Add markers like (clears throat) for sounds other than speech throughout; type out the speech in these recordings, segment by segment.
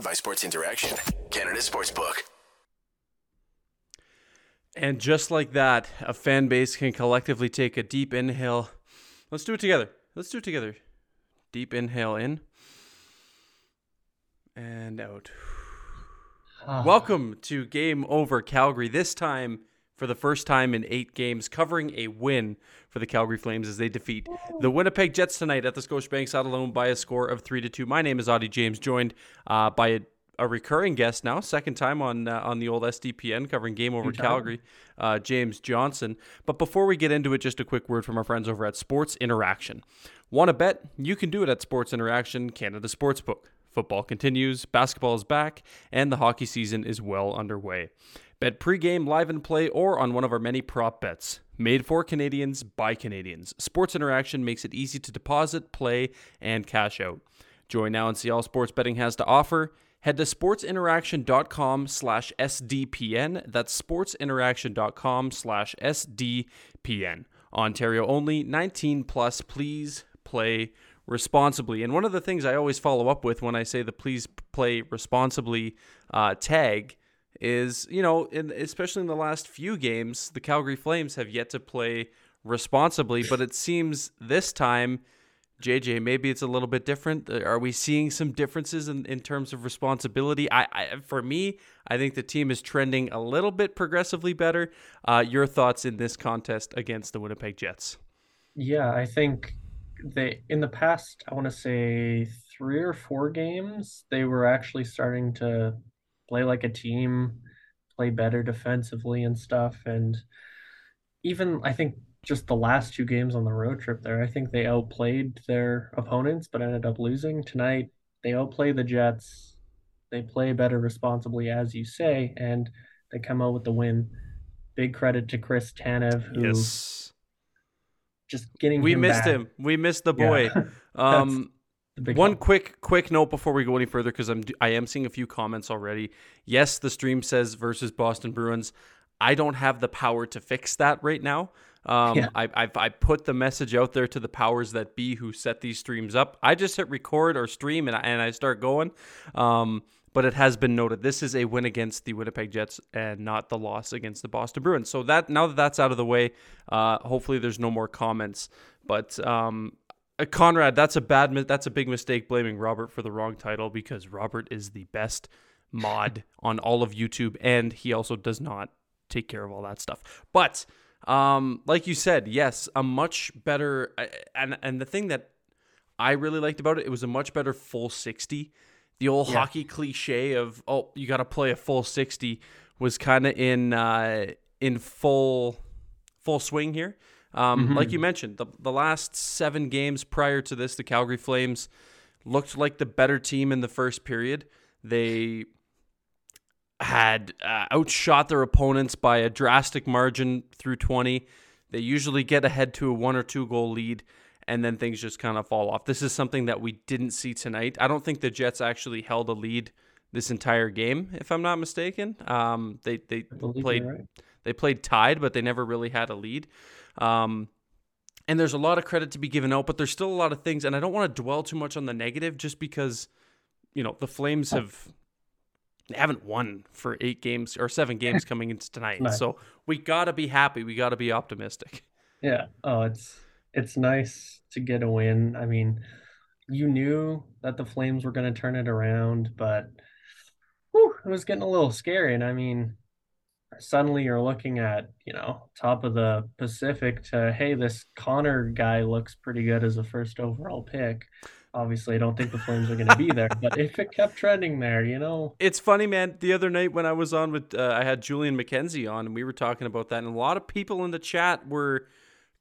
Powered by Sports Interaction, Canada Sportsbook. And just like that, a fan base can collectively take a deep inhale. Let's do it together. Let's do it together. Deep inhale in and out. Ah. Welcome to Game Over Calgary. This time, for the first time in eight games, covering a win for the Calgary Flames as they defeat the Winnipeg Jets tonight at the Scotiabank Saddledome by a score of three to two. My name is Auddie James, joined uh, by a, a, recurring guest now, second time on uh, on the old SDPN covering Game Over Calgary, uh, James Johnson. But before we get into it, just a quick word from our friends over at Sports Interaction. Want to bet? You can do it at Sports Interaction, Canada Sportsbook. Football continues, basketball is back, and the hockey season is well underway. Bet pregame, live and play, or on one of our many prop bets. Made for Canadians by Canadians. Sports Interaction makes it easy to deposit, play, and cash out. Join now and see all sports betting has to offer. Head to sportsinteraction.com slash SDPN. That's sportsinteraction.com slash SDPN. Ontario only, 19 plus. Please play responsibly. And one of the things I always follow up with when I say the please play responsibly uh, tag is, you know, in, especially in the last few games, the Calgary Flames have yet to play responsibly, but it seems this time. JJ, maybe it's a little bit different. Uh, are we seeing some differences in, in terms of responsibility? I, I for me, I think the team is trending a little bit progressively better. Uh, your thoughts in this contest against the Winnipeg Jets? Yeah, I think they in the past i want to say three or four games they were actually starting to play like a team play better defensively and stuff. And even i think just the last two games on the road trip there i think they outplayed their opponents but ended up losing. Tonight they outplay the jets. They play better responsibly as you say and they come out with the win. Big credit to chris tanev who yes. just getting we missed back. him. We missed the boy. Yeah. (laughs) um one help. quick quick note before we go any further because i'm i am seeing a few comments already yes the stream says versus boston bruins i don't have the power to fix that right now um, yeah. I, I've, I put the message out there to the powers that be who set these streams up. I just hit record or stream and I, and I start going. Um, but it has been noted this is a win against the Winnipeg Jets and not the loss against the Boston Bruins. So that now that that's out of the way, uh, hopefully there's no more comments. But um, uh, Conrad, that's a bad, that's a big mistake blaming Robert for the wrong title because Robert is the best mod (laughs) on all of YouTube, and he also does not take care of all that stuff. But um, like you said, yes, a much better, uh, and and the thing that I really liked about it, it was a much better full sixty the old yeah. hockey cliche of oh you got to play a full 60 was kind of in uh, in full full swing here um, mm-hmm. like you mentioned the, the last seven games prior to this the calgary flames looked like the better team in the first period they had uh, outshot their opponents by a drastic margin through 20 they usually get ahead to a one or two goal lead and then things just kind of fall off. This is something that we didn't see tonight. I don't think the Jets actually held a lead this entire game, if I'm not mistaken. Um, they they played right. they played tied, but they never really had a lead. Um, and there's a lot of credit to be given out, but there's still a lot of things, and I don't want to dwell too much on the negative, just because you know the Flames have haven't won for eight games or seven (laughs) games coming into tonight. Nice. So we gotta be happy. We gotta be optimistic. Yeah. Oh, it's it's nice to get a win. I mean, you knew that the Flames were going to turn it around, but whew, it was getting a little scary. And I mean, suddenly you're looking at, you know, top of the Pacific to, hey, this Connor guy looks pretty good as a first overall pick. Obviously, I don't think the Flames are going to be there, (laughs) but if it kept trending there, you know. It's funny, man. The other night when I was on with, uh, I had Julian McKenzie on, and we were talking about that, and a lot of people in the chat were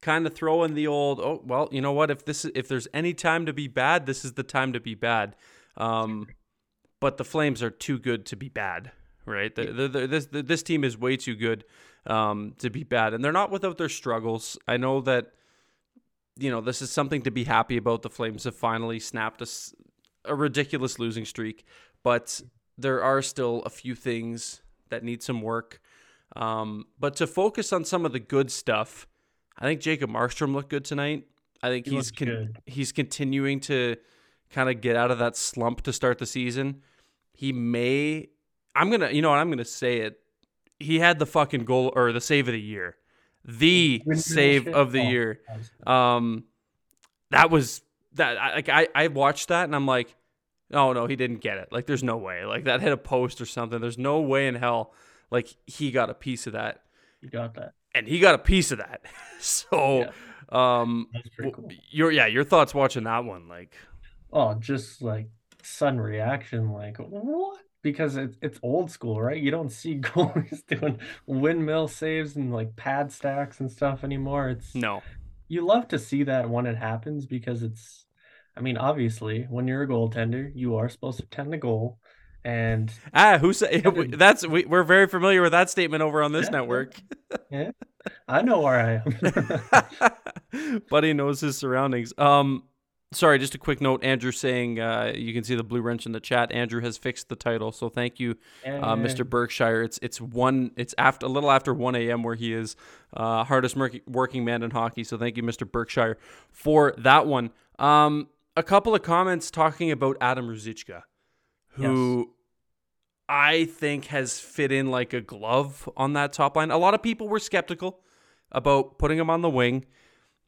kind of throwing the old oh well you know what if this if there's any time to be bad this is the time to be bad um, but the flames are too good to be bad right the, the, the, this this team is way too good um, to be bad and they're not without their struggles i know that you know this is something to be happy about the flames have finally snapped a, a ridiculous losing streak but there are still a few things that need some work um, but to focus on some of the good stuff I think Jacob Markstrom looked good tonight. I think he he's con- he's continuing to kind of get out of that slump to start the season. he may. I'm gonna, you know what? I'm gonna say it. He had the fucking goal or the save of the year, the save of the year. Um, that was that. Like I, I watched that and I'm like, oh no, he didn't get it. Like there's no way. Like that hit a post or something. There's no way in hell. Like he got a piece of that. He got that, and he got a piece of that. (laughs) so, yeah. um, cool. your yeah, your thoughts watching that one, like, oh, just like sudden reaction, like what? Because it, it's old school, right? You don't see (laughs) goalies doing windmill saves and like pad stacks and stuff anymore. It's no. You love to see that when it happens because it's. I mean, obviously, when you're a goaltender, you are supposed to tend the goal. And ah, who said (laughs) that's we, we're very familiar with that statement over on this yeah, network. yeah, I know where I am. (laughs) Buddy knows his surroundings. Um, Sorry, just a quick note. Andrew saying uh, you can see the blue wrench in the chat. Andrew has fixed the title, so thank you, uh, Mr. Berkshire. It's it's one. It's after a little after one a.m. where he is uh, hardest working man in hockey. So thank you, Mr. Berkshire, for that one. Um, a couple of comments talking about Adam Ruzicka, who yes. I think has fit in like a glove on that top line. A lot of people were skeptical about putting him on the wing,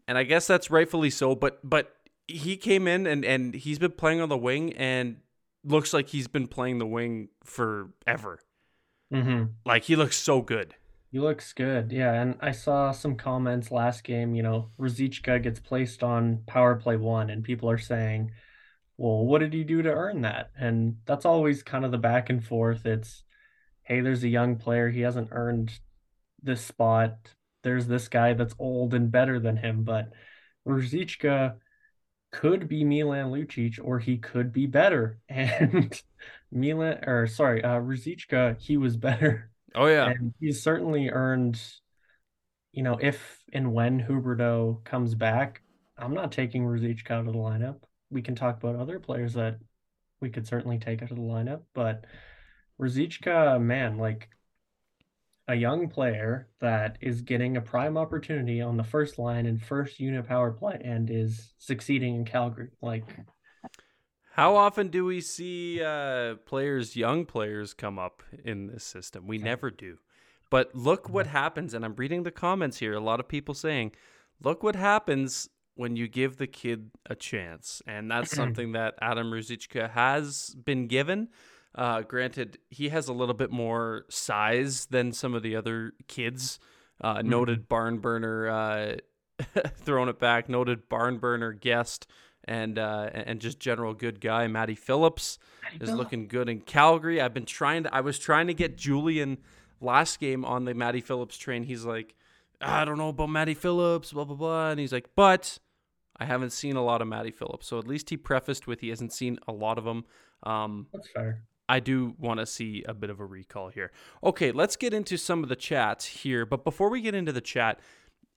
and I guess that's rightfully so. But but he came in and and he's been playing on the wing and looks like he's been playing the wing forever. Mm-hmm. Like he looks so good. He looks good, yeah. And I saw some comments last game. You know, Ruzicka gets placed on power play one, and people are saying, "Well, what did he do to earn that?" And that's always kind of the back and forth. It's, "Hey, there's a young player. He hasn't earned this spot. There's this guy that's old and better than him." But Ruzicka could be Milan Lucic or he could be better. (laughs) And Milan or sorry, uh Ruzicka, he was better. Oh yeah. And he's certainly earned you know, if and when Huberdeau comes back, I'm not taking Ruzicka out of the lineup. We can talk about other players that we could certainly take out of the lineup, but Ruzicka, man, like a young player that is getting a prime opportunity on the first line and first unit power play and is succeeding in Calgary. Like, how often do we see uh, players, young players, come up in this system? We never do. But look what happens, and I'm reading the comments here. A lot of people saying, "Look what happens when you give the kid a chance," and that's (clears throat) something that Adam Ruzicka has been given. Uh, granted, he has a little bit more size than some of the other kids. Uh, mm-hmm. Noted barn burner, uh, (laughs) throwing it back. Noted barn burner guest and uh, and just general good guy. Matty Phillips is Phillips. looking good in Calgary. I've been trying to. I was trying to get Julian last game on the Matty Phillips train. He's like, I don't know about Matty Phillips, blah blah blah, and he's like, but I haven't seen a lot of Matty Phillips. So at least he prefaced with he hasn't seen a lot of them. Um, That's fair. I do want to see a bit of a recall here. Okay, let's get into some of the chats here. But before we get into the chat,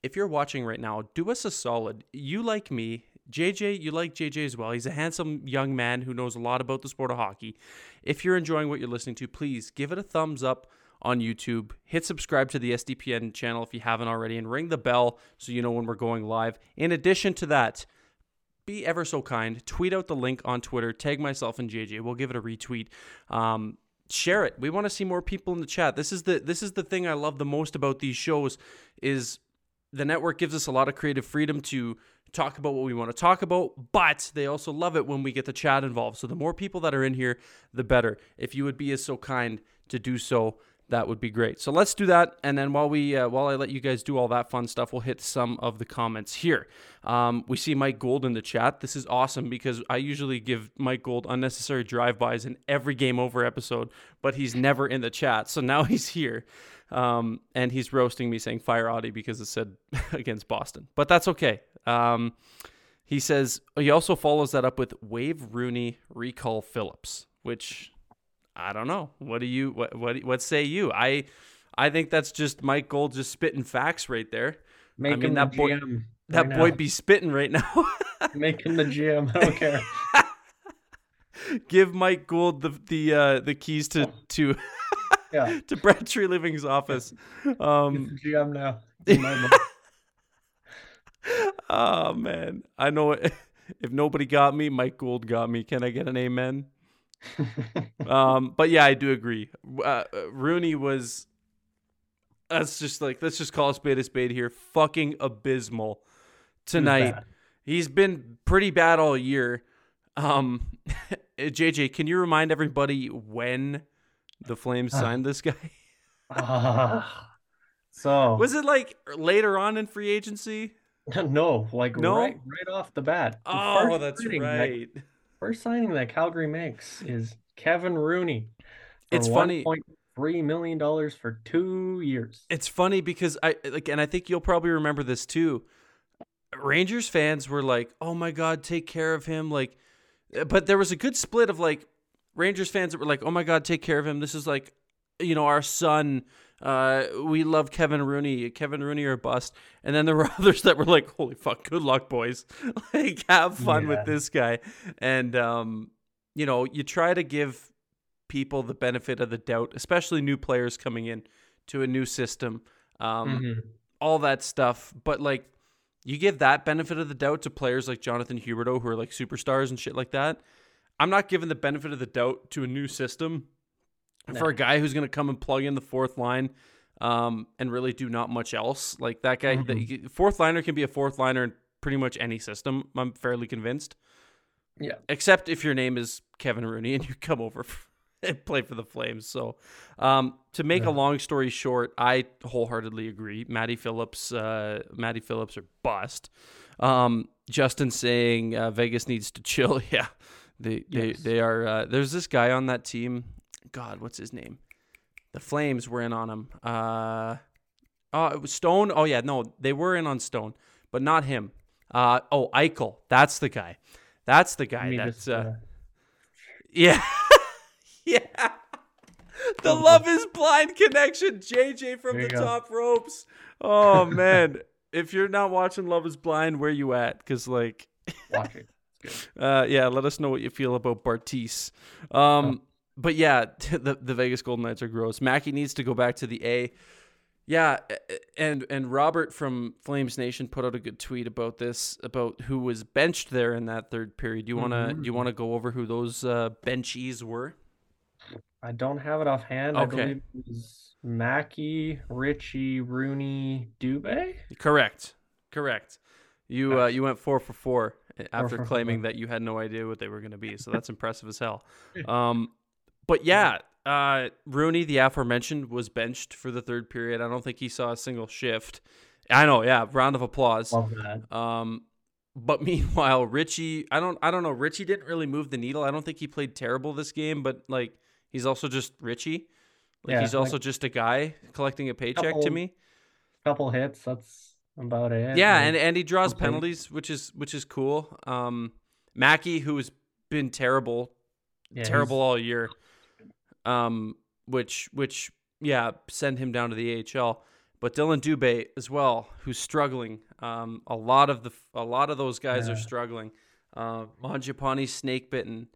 if you're watching right now, do us a solid. You like me, JJ, you like JJ as well. He's a handsome young man who knows a lot about the sport of hockey. If you're enjoying what you're listening to, please give it a thumbs up on YouTube. Hit subscribe to the SDPN channel if you haven't already, and ring the bell so you know when we're going live. In addition to that, be ever so kind. Tweet out the link on Twitter. Tag myself and JJ. We'll give it a retweet. Um, share it. We want to see more people in the chat. This is the this is the thing I love the most about these shows is the network gives us a lot of creative freedom to talk about what we want to talk about, but they also love it when we get the chat involved. So the more people that are in here, the better. If you would be as so kind to do so, that would be great. So let's do that, and then while we uh, while I let you guys do all that fun stuff, we'll hit some of the comments here. Um, we see Mike Gould in the chat. This is awesome because I usually give Mike Gould unnecessary drive-bys in every game over episode, but he's never in the chat. So now (laughs) he's here, um, and he's roasting me saying fire Auddie because it said (laughs) against Boston, but that's okay. Um, he says he also follows that up with Waive Rooney recall Phillips, which I don't know. What do you what what what say you? I I think that's just Mike Gould just spitting facts right there. Make I mean that boy right that boy be spitting right now. (laughs) Make him the GM. I don't care. (laughs) Give Mike Gould the the uh, the keys to to (laughs) yeah. to Brad Treliving's office. Um, GM now. oh man, I know it. If nobody got me, Mike Gould got me. Can I get an amen? (laughs) um, but yeah, I do agree. Uh, Rooney was. That's just like let's just call a spade a spade here. Fucking abysmal tonight. He's been pretty bad all year. Um, (laughs) JJ, can you remind everybody when the Flames signed this guy? (laughs) uh, so was it like later on in free agency? No, like no? right right off the bat. The oh, that's right. First signing that Calgary makes is Kevin Rooney. It's funny. Three million dollars for two years. It's funny because I like, and I think you'll probably remember this too. Rangers fans were like, "Oh my god, take care of him!" Like, but there was a good split of like Rangers fans that were like, "Oh my god, take care of him! This is like, you know, our son uh, we love Kevin Rooney, Kevin Rooney or bust. And then there were (laughs) others that were like, holy fuck, good luck, boys. (laughs) like, have fun yeah. with this guy. And, um, you know, you try to give people the benefit of the doubt, especially new players coming in to a new system, um, mm-hmm. all that stuff. But, like, you give that benefit of the doubt to players like Jonathan Huberdeau, who are like superstars and shit like that. I'm not giving the benefit of the doubt to a new system no. for a guy who's going to come and plug in the fourth line um, and really do not much else. Like that guy, mm-hmm. the fourth liner can be a fourth liner in pretty much any system. I'm fairly convinced. Yeah. Except if your name is Kevin Rooney and you (laughs) come over and play for the Flames. So, um, to make yeah. a long story short, I wholeheartedly agree. Matty Phillips, uh, Matty Phillips are bust. Um, Justin saying uh, Vegas needs to chill. (laughs) Yeah, they they yes. they are. Uh, there's this guy on that team. God, what's his name? The Flames were in on him. Uh, oh, it was Stone. Oh yeah, no, they were in on Stone, but not him. Uh, oh, Eichel. That's the guy. That's the guy. That's uh, yeah, (laughs) yeah. The love is blind connection. JJ from the go. top ropes. Oh (laughs) man, if you're not watching Love is Blind, where you at? Because like, watch it. (laughs) Uh, yeah, let us know what you feel about Bartise. Um, oh but yeah, (laughs) the the Vegas Golden Knights are gross. Mackey needs to go back to the A. Yeah, and and Robert from Flames Nation put out a good tweet about this about who was benched there in that third period. Do you wanna mm-hmm. you wanna go over who those uh, benchies were? I don't have it offhand. Okay. I believe it was Mackey, Ritchie, Rooney, Dubé. Correct, correct. You uh, you went four for four after four claiming that you had no idea what they were going to be. So (laughs) that's impressive as hell. (laughs) Um, but yeah, uh, Rooney, the aforementioned, was benched for the third period. I don't think he saw a single shift. I know, yeah. Round of applause. Love that. Um, but (laughs) meanwhile, Ritchie, I don't, I don't know. Ritchie didn't really move the needle. I don't think he played terrible this game, but like he's also just Ritchie. Like yeah, he's also like, just a guy collecting a paycheck couple, to me. Couple hits. That's about it. Yeah, and and he draws penalties, which is which is cool. Um, Mackey, who has been terrible, yeah, terrible all year um, which which yeah send him down to the AHL. But Dillon Dubé as well, who's struggling. Um, a lot of the a lot of those guys yeah. are struggling. Uh, Mangiapane's snake bitten.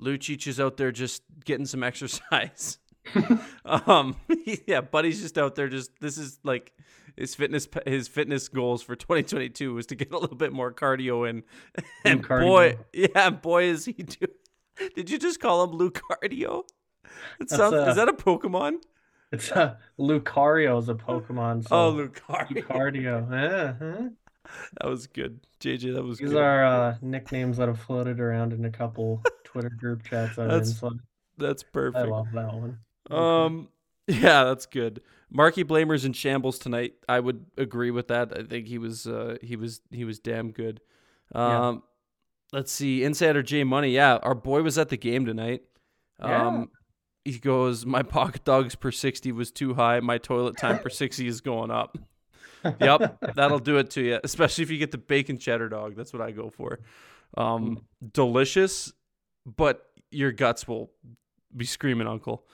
Lucic is out there just getting some (laughs) exercise. (laughs) um, (laughs) yeah, Buddy's just out there. Just this is like his fitness his fitness goals for 2022 was to get a little bit more cardio in. And cardio. boy, yeah, boy is he do. Did you just call him Luke Cardio? (laughs) It sounds, a, is that a Pokemon? It's a Lucario is a Pokemon. So oh, Lucario. Lucario. (laughs) Yeah, huh? That was good, JJ. That was. These good. are uh, nicknames that have floated around in a couple Twitter group chats. i that's in, so that's perfect. I love that one. Um, (laughs) yeah, that's good. Marky Blamers in shambles tonight. I would agree with that. I think he was uh, he was he was damn good. Um, yeah. let's see, Insider J Money. Yeah, our boy was at the game tonight. Um, yeah he goes, My pocket dogs per 60 was too high. My toilet time per 60 is going up. yep, (laughs) that'll do it to you, especially if you get the bacon cheddar dog. That's what I go for. Um, delicious, but your guts will be screaming, Uncle.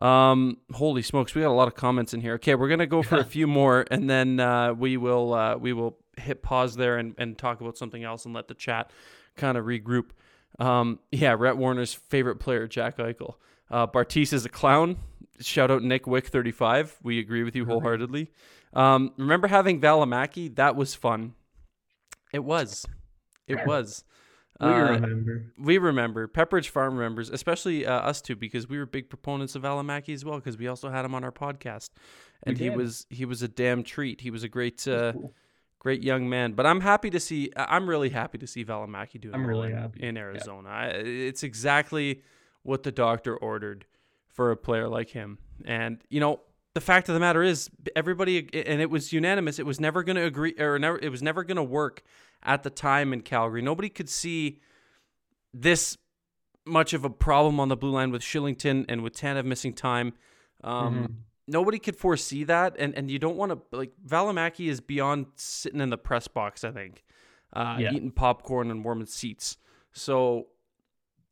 Um, holy smokes, we got a lot of comments in here. Okay, we're gonna go for a (laughs) few more, and then uh, we will uh, we will hit pause there and, and talk about something else and let the chat kind of regroup. Um, yeah, Rhett Warner's favorite player, Jack Eichel. Uh, Bartise is a clown. Shout out Nick Wick 35. We agree with you wholeheartedly. Um, remember having Valimaki? That was fun. It was. It was. We uh, remember. We remember. Pepperidge Farm remembers, especially uh, us two, because we were big proponents of Valimaki as well, because we also had him on our podcast, and he was he was a damn treat. He was a great uh, cool. great young man. But I'm happy to see. I'm really happy to see Valimaki doing. I'm really in, happy in Arizona. Yeah. I, it's exactly what the doctor ordered for a player like him, and you know the fact of the matter is everybody and it was unanimous it was never going to agree or never it was never going to work at the time in Calgary nobody could see this much of a problem on the blue line with Kylington and with Tanev missing time um, mm-hmm. nobody could foresee that and and you don't want to like Valimaki is beyond sitting in the press box I think uh, yeah. eating popcorn and warming seats so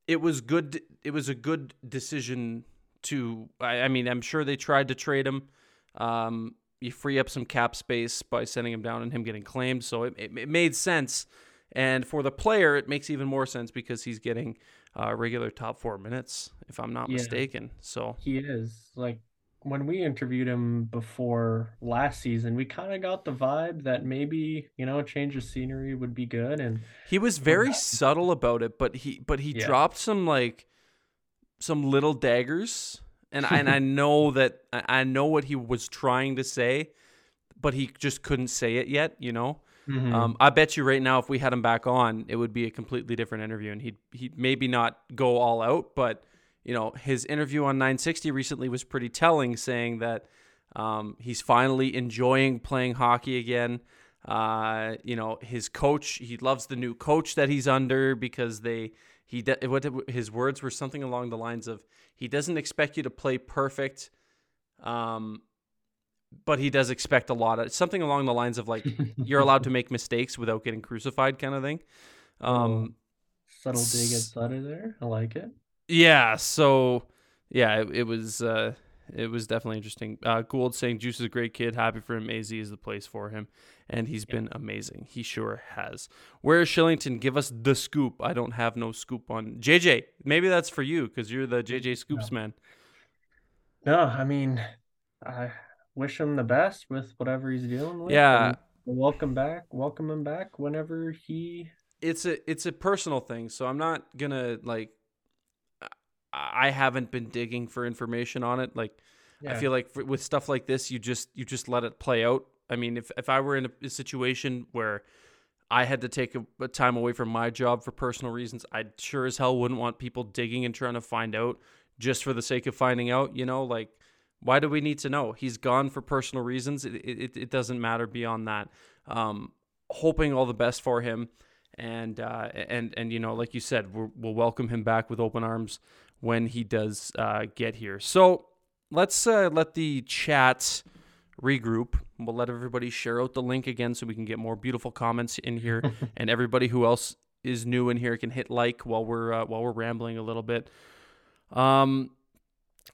it was good it was a good decision to. I, I, mean, I'm sure they tried to trade him. Um, you free up some cap space by sending him down and him getting claimed, so it, it, it made sense. And for the player, it makes even more sense because he's getting uh, regular top four minutes, if I'm not yeah, mistaken. So he is like when we interviewed him before last season, we kind of got the vibe that maybe you know a change of scenery would be good, and he was very subtle about it. But he but he yeah. dropped some like some little daggers, and I, and I (laughs) know that I know what he was trying to say, but he just couldn't say it yet. You know. Mm-hmm. Um, I bet you right now, if we had him back on, it would be a completely different interview, and he'd he'd maybe not go all out, but you know, his interview on 960 recently was pretty telling, saying that um, he's finally enjoying playing hockey again. Uh, you know, his coach, he loves the new coach that he's under because they he what his words were something along the lines of he doesn't expect you to play perfect, um, but he does expect a lot of something along the lines of like (laughs) you're allowed to make mistakes without getting crucified, kind of thing. Um, oh, subtle dig at Sutter there. I like it. Yeah. So yeah, it, it was. Uh, it was definitely interesting. Uh, Gould saying Juice is a great kid. Happy for him. AZ is the place for him. And he's been amazing. He sure has. Where is Kylington? Give us the scoop. I don't have no scoop on JJ. Maybe that's for you because you're the JJ Scoops no. man. No, I mean, I wish him the best with whatever he's dealing with. Yeah. Welcome back. Welcome him back whenever he. It's a it's a personal thing, so I'm not gonna like I haven't been digging for information on it. Like, yeah. I feel like for, with stuff like this, you just you just let it play out. I mean, if if I were in a, a situation where I had to take a, a, time away from my job for personal reasons, I sure as hell wouldn't want people digging and trying to find out just for the sake of finding out. You know, like why do we need to know? He's gone for personal reasons. It it, it doesn't matter beyond that. Um, hoping all the best for him and uh, and and you know, like you said, we will welcome him back with open arms when he does uh, get here. So let's uh, let the chat regroup. We'll let everybody share out the link again so we can get more beautiful comments in here, (laughs) and everybody who else is new in here can hit like while we're uh, while we're rambling a little bit. Um,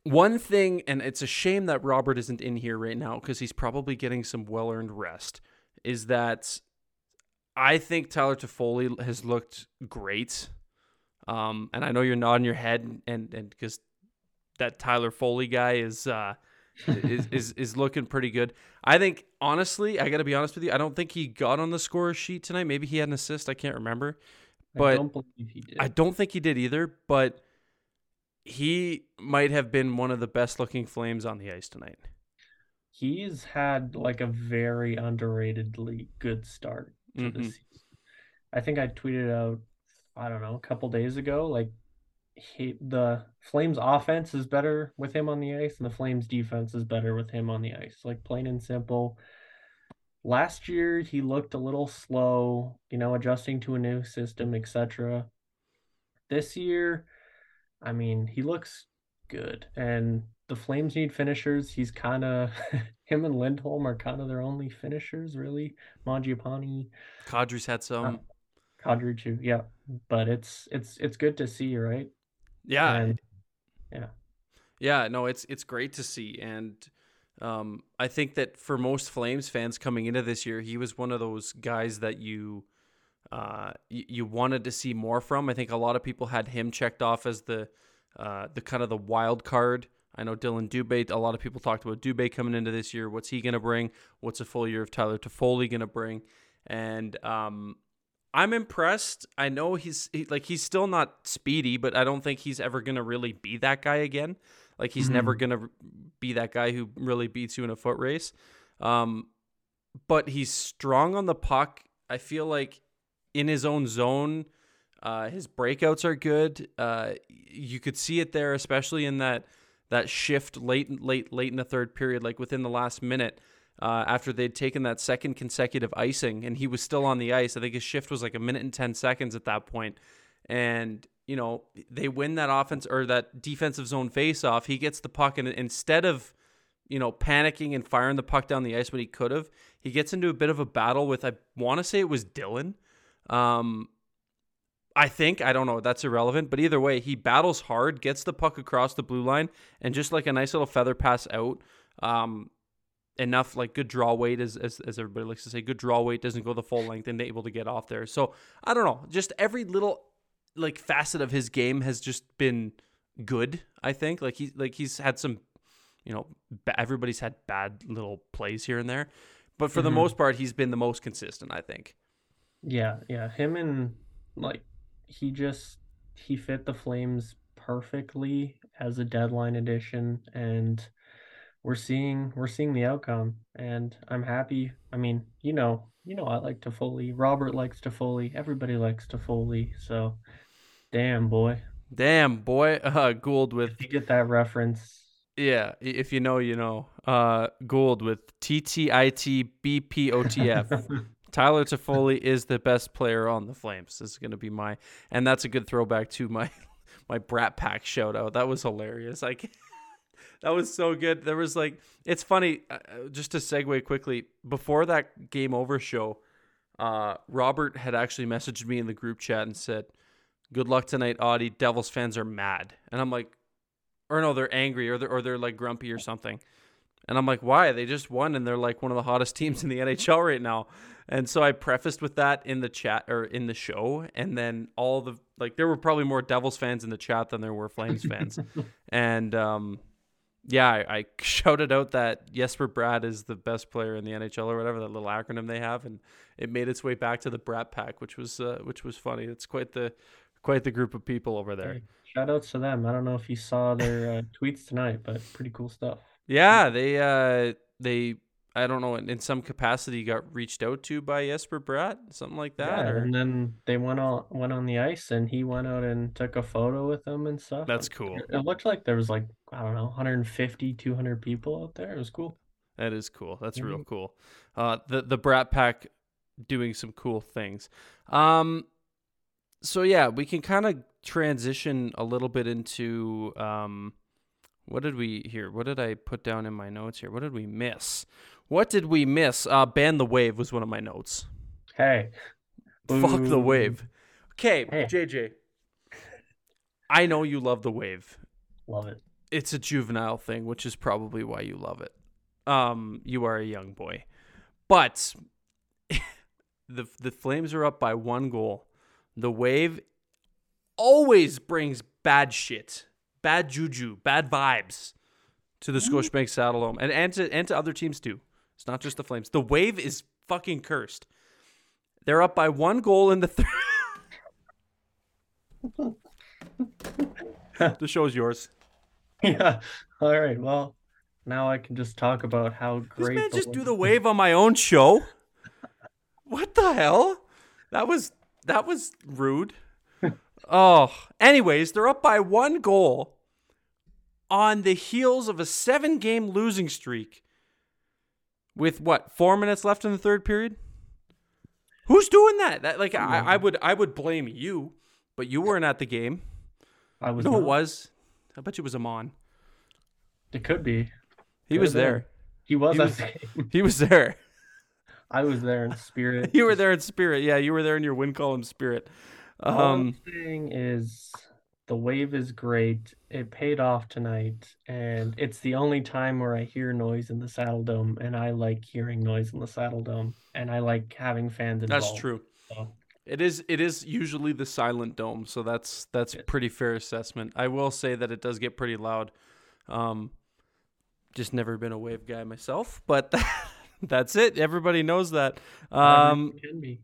one thing, and it's a shame that Robert isn't in here right now because he's probably getting some well earned rest. Is that I think Tyler Toffoli has looked great um, and I know you're nodding your head, and and because that Tyler Toffoli guy is uh, is, (laughs) is is looking pretty good. I think honestly, I got to be honest with you. I don't think he got on the score sheet tonight. Maybe he had an assist. I can't remember, but I don't believe he did. I don't think he did either. But he might have been one of the best looking Flames on the ice tonight. He's had like a very underratedly good start to mm-hmm. the season. I think I tweeted out I don't know, a couple days ago. Like he the Flames offense is better with him on the ice, and the Flames defense is better with him on the ice. Like plain and simple. Last year he looked a little slow, you know, adjusting to a new system, etc. This year, I mean, he looks good, and the Flames need finishers. He's kind of (laughs) him and Lindholm are kind of their only finishers, really. Mangiapane, Kadri's had some. Uh, Kadri too, yeah but it's it's it's good to see, right? Yeah, and, yeah, yeah. No, it's it's great to see, and um, I think that for most Flames fans coming into this year, he was one of those guys that you uh, you, you wanted to see more from. I think a lot of people had him checked off as the uh, the kind of the wild card. I know Dillon Dubé. A lot of people talked about Dubé coming into this year. What's he going to bring? What's a full year of Tyler Toffoli going to bring? And um, I'm impressed. I know he's he, like he's still not speedy, but I don't think he's ever gonna really be that guy again. Like he's mm-hmm. never gonna be that guy who really beats you in a foot race. Um, but he's strong on the puck. I feel like in his own zone, uh, his breakouts are good. Uh, you could see it there, especially in that that shift late, late, late in the third period, like within the last minute. Uh, after they'd taken that second consecutive icing, and he was still on the ice. I think his shift was like a minute and ten seconds at that point. and you know they win that offense or that defensive zone face off. He gets the puck, and instead of you know, panicking and firing the puck down the ice when he could have. He gets into a bit of a battle with, I want to say it was Dylan. Um, I think, I don't know, that's irrelevant, but either way, he battles hard, gets the puck across the blue line, and just like a nice little feather pass out, um, enough like good draw weight as, as as everybody likes to say good draw weight doesn't go the full length and able to get off there so i don't know just every little like facet of his game has just been good i think like he like he's had some you know, everybody's had bad little plays here and there, but for mm-hmm. the most part, he's been the most consistent. I think. Yeah, yeah, him and like he just he fit the Flames perfectly as a deadline addition, and we're seeing we're seeing the outcome, and I'm happy. I mean, you know, you know, I like Toffoli. Robert likes Toffoli. Everybody likes Toffoli. So, damn boy. Damn boy. (laughs) Uh, Gould with. If you get that reference, yeah, if you know, you know. Uh, Gould with T T I T B P O T F. (laughs) Tyler Toffoli is the best player on the Flames. This is going to be my, and that's a good throwback to my (laughs) my Brat Pack shout out. That was hilarious. Like that was so good. There was like, it's funny. Uh, uh, just to segue quickly, before that game over show, uh, Robert had actually messaged me in the group chat and said, "Good luck tonight, Auddie. Devils fans are mad," and I'm like, or no, they're angry or they're or they're like grumpy or something. And I'm like, why? They just won and they're like one of the hottest (laughs) teams in the NHL right now. And so I prefaced with that in the chat or in the show, and then all the like there were probably more Devils fans in the chat than there were Flames fans. (laughs) and um yeah, I, I, (laughs) shouted out that Jesper Bratt is the best player in the NHL or whatever that little acronym they have, and it made its way back to the Brat Pack, which was uh, which was funny. It's quite the quite the group of people over there. Shout outs to them. I don't know if you saw their uh, (laughs) tweets tonight, but pretty cool stuff. Yeah, they uh they I don't know in some capacity got reached out to by Jesper Bratt, something like that. Yeah, or... and then they went on went on the ice and he went out and took a photo with them and stuff. That's cool. It looked like there was like I don't know 150 200 people out there. It was cool. That is cool. That's mm-hmm. real cool. Uh the the Brat Pack doing some cool things. Um so yeah, we can kind of transition a little bit into um, what did we here? What did I put down in my notes here? What did we miss? What did we miss? Uh, ban the wave was one of my notes. Hey, fuck the wave. Okay, hey. JJ. I know you love the wave. Love it. It's a juvenile thing, which is probably why you love it. Um, you are a young boy, but (laughs) the the Flames are up by one goal. The wave always brings bad shit, bad juju, bad vibes to the mm-hmm. Scotiabank Saddledome and, and, to, and to other teams too. It's not just the Flames. The Wave is fucking cursed. They're up by one goal in the third. (laughs) the show's yours. Yeah. All right. Well, now I can just talk about how great. This man just do the wave on my own show. what the hell? That was that was rude. (laughs) Oh, anyways, they're up by one goal on the heels of a seven game losing streak with what, four minutes left in the third period? Who's doing that? That like I, I would I would blame you, but you weren't at the game. I was. No, not. it was. I bet you it was Amon. It could be. He was there. He was, he was, (laughs) he was there. I was there in spirit. (laughs) you were there in spirit. Yeah, you were there in your win column spirit. Um, All I'm saying is the wave is great. It paid off tonight, and it's the only time where I hear noise in the Saddledome, and I like hearing noise in the Saddledome, and I like having fans involved. That's true. So. It is it is usually the silent dome, so that's that's pretty fair assessment. I will say that it does get pretty loud. Um, just never been a wave guy myself, but (laughs) that's it. Everybody knows that. Um, can be.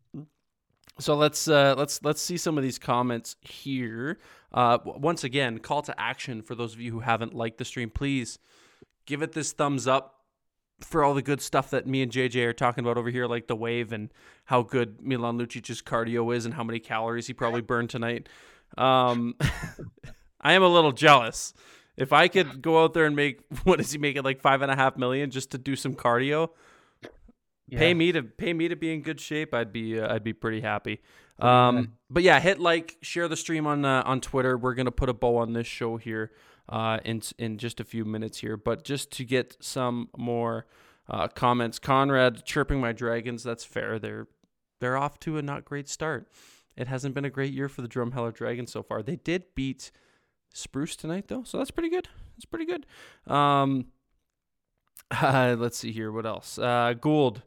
So let's uh, let's let's see some of these comments here. Uh, once again, call to action for those of you who haven't liked the stream. Please give it this thumbs up for all the good stuff that me and JJ are talking about over here, like the wave and how good Milan Lucic's cardio is and how many calories he probably burned tonight. Um, (laughs) I am a little jealous. If I could go out there and make (laughs) what is he making like five and a half million just to do some cardio, yeah. pay me to pay me to be in good shape, I'd be uh, I'd be pretty happy. Um, but yeah, hit like, share the stream on uh, on Twitter. We're gonna put a bow on this show here uh, in in just a few minutes here. But just to get some more uh, comments, Conrad chirping my dragons. That's fair. They're they're off to a not great start. It hasn't been a great year for the Drumheller Dragons so far. They did beat Spruce tonight though, so that's pretty good. That's pretty good. Um, uh, (laughs) let's see here. What else? Uh, Gould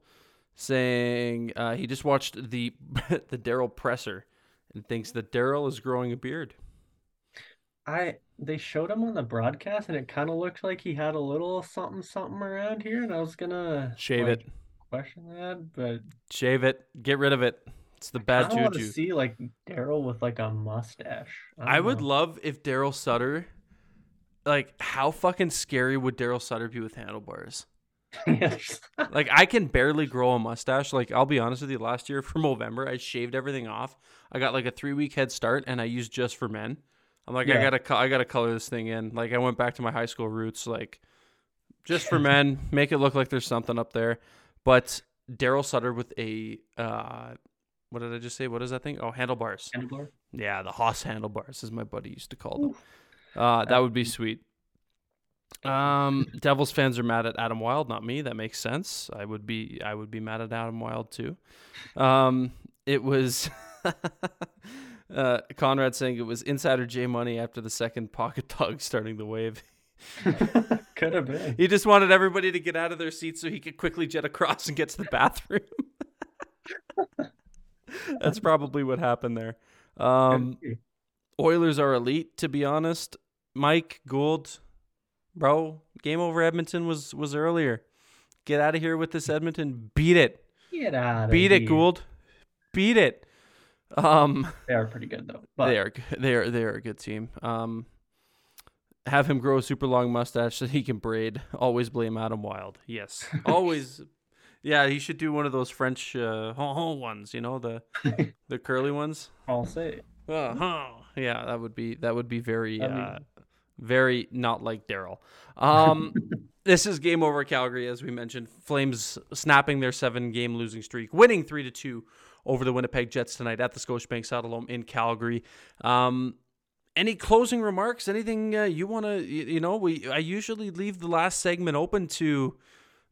saying uh, he just watched the (laughs) the Daryl presser and thinks that Daryl is growing a beard. I they showed him on the broadcast and it kind of looked like he had a little something something around here and I was gonna shave like, it. Question that, but shave it. Get rid of it. It's the bad I juju. to see like Daryl with like a mustache. I, I would love if Daryl Sutter, like, how fucking scary would Daryl Sutter be with handlebars? Yes. like I can barely grow a mustache. Like I'll be honest with you, last year for (laughs) November, I shaved everything off. I got like a three week head start, and I used just for men. I'm like, yeah. I gotta, I gotta color this thing in. Like, I went back to my high school roots, like, just for (laughs) men, make it look like there's something up there. But Daryl Sutter with a, uh, what did I just say? What is that thing? Oh, handlebars. Handlebar. Yeah, the Haas handlebars, as my buddy used to call them. Uh, that would be sweet. Um, Devils fans are mad at Adam Wild, not me. That makes sense. I would be, I would be mad at Adam Wild too. Um, it was. (laughs) Uh, Conrad saying it was Insider J Money after the second pocket dog starting the wave. (laughs) could have been. He just wanted everybody to get out of their seats so he could quickly jet across and get to the bathroom. (laughs) That's probably what happened there. Um, Oilers are elite, to be honest. Mike Gould, bro, game over Edmonton was was earlier. Get out of here with this Edmonton. Beat it. Get out. Beat it, Gould. Beat it. Um, they are pretty good though. But. They are they are they are a good team. Um, have him grow a super long mustache so he can braid. Always blame Adam Wild. Yes, (laughs) always. yeah, he should do one of those French uh, ones. You know the (laughs) the curly ones. I'll say. Uh-huh. Yeah, that would be that would be very uh, very not like Daryl. Um, (laughs) this is game over Calgary, as we mentioned. Flames snapping their seven game losing streak, winning three to two over the Winnipeg Jets tonight at the Scotiabank Saddledome in Calgary. Um, any closing remarks? Anything uh, you want to? You, you, know, we I usually leave the last segment open to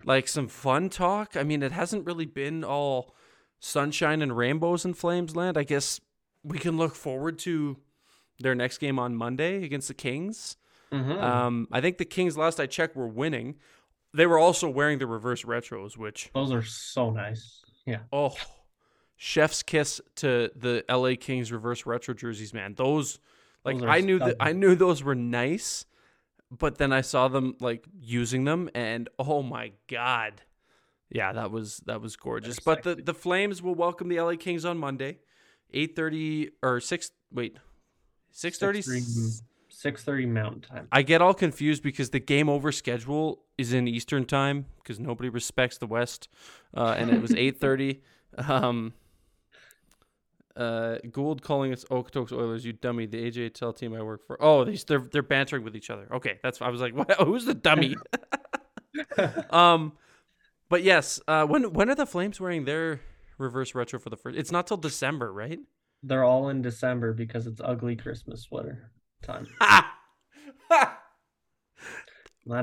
like some fun talk. I mean, it hasn't really been all sunshine and rainbows in flames land. I guess we can look forward to their next game on Monday against the Kings. Mm-hmm. Um, I think the Kings, last I checked, were winning. They were also wearing the reverse retros, which those are so nice. Yeah. Oh, chef's kiss to the LA Kings reverse retro jerseys, man. Those like those I knew that I knew those were nice, but then I saw them like using them and oh my god. Yeah, that was that was gorgeous. But the the Flames will welcome the LA Kings on Monday. 8:30 or 6 wait. 6:30 6:30 Mountain Time. I get all confused because the game over schedule is in Eastern Time because nobody respects the West, uh, and it was (laughs) 8:30. Um, uh, Gould calling us Okotoks Oilers, you dummy. The AJHL team I work for. Oh, they're they're bantering with each other. Okay, that's. I was like, (laughs) what? who's the dummy? (laughs) um, but yes. Uh, when when are the Flames wearing their reverse retro for the first? It's not till December, right? They're all in December because it's ugly Christmas sweater time. (laughs) that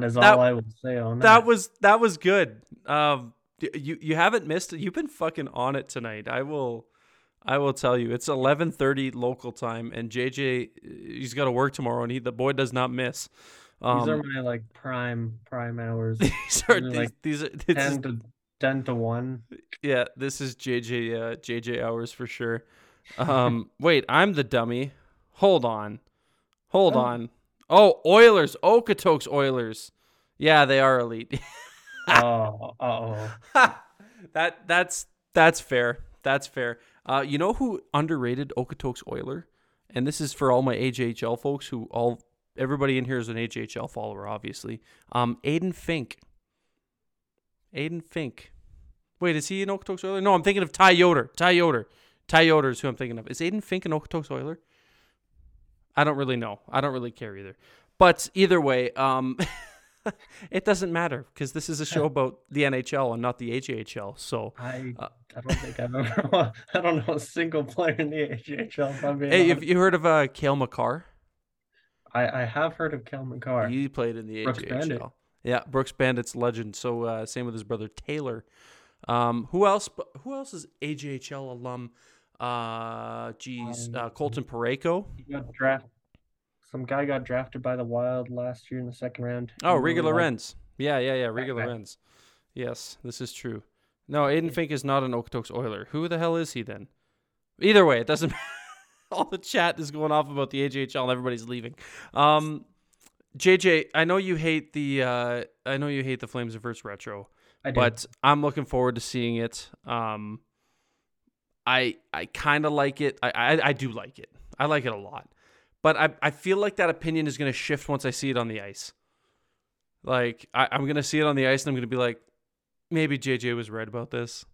is all that, I will say on that. That was that was good. Um, you you haven't missed it. You've been fucking on it tonight. I will. I will tell you, it's 11:30 local time, and JJ he's got to work tomorrow, and he the boy does not miss. Um, these are my like prime prime hours. (laughs) these are these, like these are ten is, to ten to one. Yeah, this is JJ uh, JJ hours for sure. Um, (laughs) wait, I'm the dummy. Hold on, hold oh. on. Oh, Oilers, Okotoks Oilers. Yeah, they are elite. (laughs) oh, oh. (laughs) that that's that's fair. That's fair. Uh, you know who underrated Okotoks Oiler? And this is for all my AJHL folks who all everybody in here is an AJHL follower, obviously. Um, Aiden Fink. Aiden Fink. Wait, is he an Okotoks Oiler? No, I'm thinking of Ty Yoder. Ty Yoder. Ty Yoder is who I'm thinking of. Is Aiden Fink an Okotoks Oiler? I don't really know. I don't really care either. But either way, um, (laughs) it doesn't matter because this is a show (laughs) about the NHL and not the AJHL. So I uh, I don't think I've ever (laughs) I don't know a single player in the AJHL. Hey, have you heard of uh, Cale Makar? I I have heard of Cale Makar. He played in the Brooks AJHL. Bandit. Yeah, Brooks Bandits legend. So uh, same with his brother Taylor. Um, who else? Who else is AJHL alum? Uh, geez, um, uh, Colton Parayko. He got drafted some guy got drafted by the Wild last year in the second round. Oh, Rieger Lorenz. Yeah, yeah, yeah, Rieger Lorenz. Yes, this is true. No, Aiden Fink is not an Okotoks Oiler. Who the hell is he then? Either way, it doesn't. (laughs) All the chat is going off about the AJHL and everybody's leaving. Um, JJ, I know you hate the uh, I know you hate the Flames Reverse Retro, but I'm looking forward to seeing it. Um, I I kind of like it. I, I I do like it. I like it a lot. But I, I feel like that opinion is going to shift once I see it on the ice. Like, I, I'm going to see it on the ice and I'm going to be like, maybe JJ was right about this.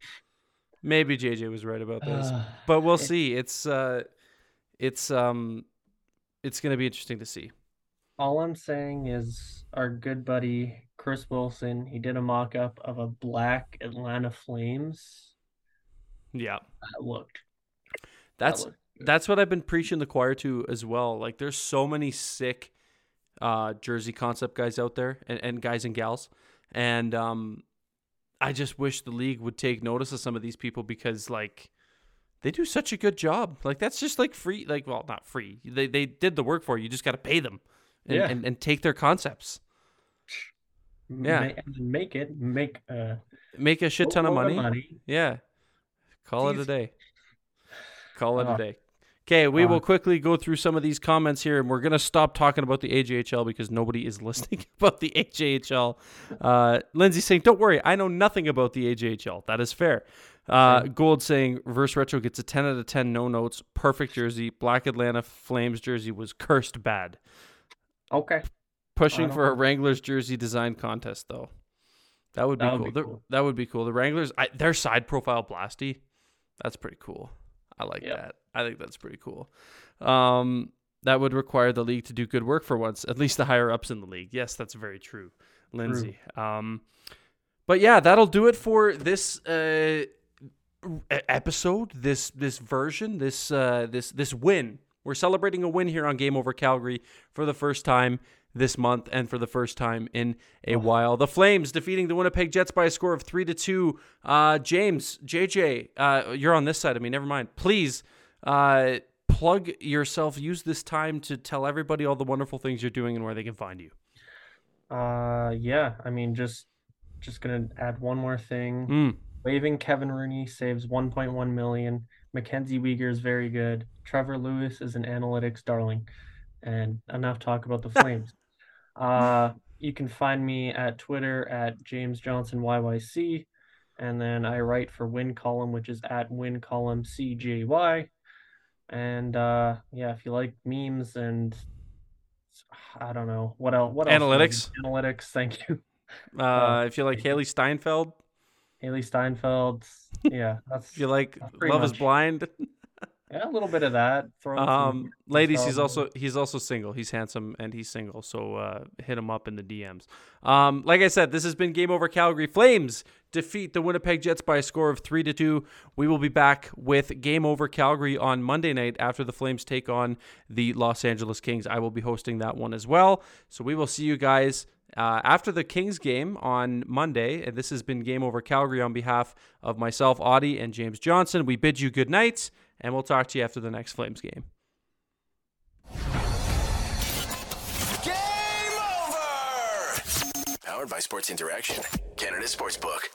Maybe JJ was right about this. Uh, but we'll see. It's, uh, it's, um, it's going to be interesting to see. All I'm saying is our good buddy Chris Wilson, he did a mock up of a black Atlanta Flames. Yeah. That looked. That's that looked that's what I've been preaching the choir to as well. Like there's so many sick uh, jersey concept guys out there and, and guys and gals. And um, I just wish the league would take notice of some of these people because like they do such a good job. Like that's just like free like well not free. They they did the work for you. You just gotta pay them and, yeah. and, and take their concepts. Yeah. Make it make uh make a shit ton of money. money. Yeah. Call Jeez. it a day. Call it uh, a day. Okay, we uh, will quickly go through some of these comments here, and we're going to stop talking about the AJHL because nobody is (laughs) listening about the AJHL. Uh, Lindsay saying, Don't worry, I know nothing about the AJHL. That is fair. Uh, Gold saying, Reverse Retro gets a 10 out of 10 no notes. Perfect jersey. Black Atlanta Flames jersey was cursed bad. Okay. Pushing for know. a Wranglers jersey design contest, though. That would be, that cool. Be cool. That would be cool. The Wranglers, I, their side profile blasty, that's pretty cool. I like yep. that. I think that's pretty cool. Um, that would require the league to do good work for once, at least the higher ups in the league. Yes, that's very true, Lindsay. True. Um, but yeah, that'll do it for this uh, episode, this this version, this uh, this this win. We're celebrating a win here on Game Over Calgary for the first time this month and for the first time in a oh. while. The Flames defeating the Winnipeg Jets by a score of three to two. Uh, James, JJ, uh, you're on this side of me. Never mind. Please uh, plug yourself. Use this time to tell everybody all the wonderful things you're doing and where they can find you. Uh, yeah. I mean, just just gonna add one more thing. Mm. Waving Kevin Rooney saves 1.1 million. Mackenzie Weegar is very good. Trevor Lewis is an analytics darling. And enough talk about the (laughs) Flames. Uh, you can find me at Twitter at James Johnson YYC, and then I write for Win Column, which is at Win Column CJY. And uh, yeah, if you like memes and I don't know what else. What analytics? Else analytics. Thank you. (laughs) Uh, uh, if you like Hailee Steinfeld. Hailee Steinfeld. Yeah, that's. (laughs) if you like Love much. Is Blind. (laughs) Yeah, a little bit of that. Um, ladies, he's also he's also single. He's handsome and he's single. So uh, hit him up in the DMs. Um, like I said, this has been Game Over Calgary. Flames defeat the Winnipeg Jets by a score of three to two. We will be back with Game Over Calgary on Monday night after the Flames take on the Los Angeles Kings. I will be hosting that one as well. So we will see you guys. Uh, after the Kings game on Monday, and this has been Game Over Calgary on behalf of myself, Auddie, and James Johnson. We bid you good night and we'll talk to you after the next Flames game. Game over! Powered by Sports Interaction, Canada Sportsbook.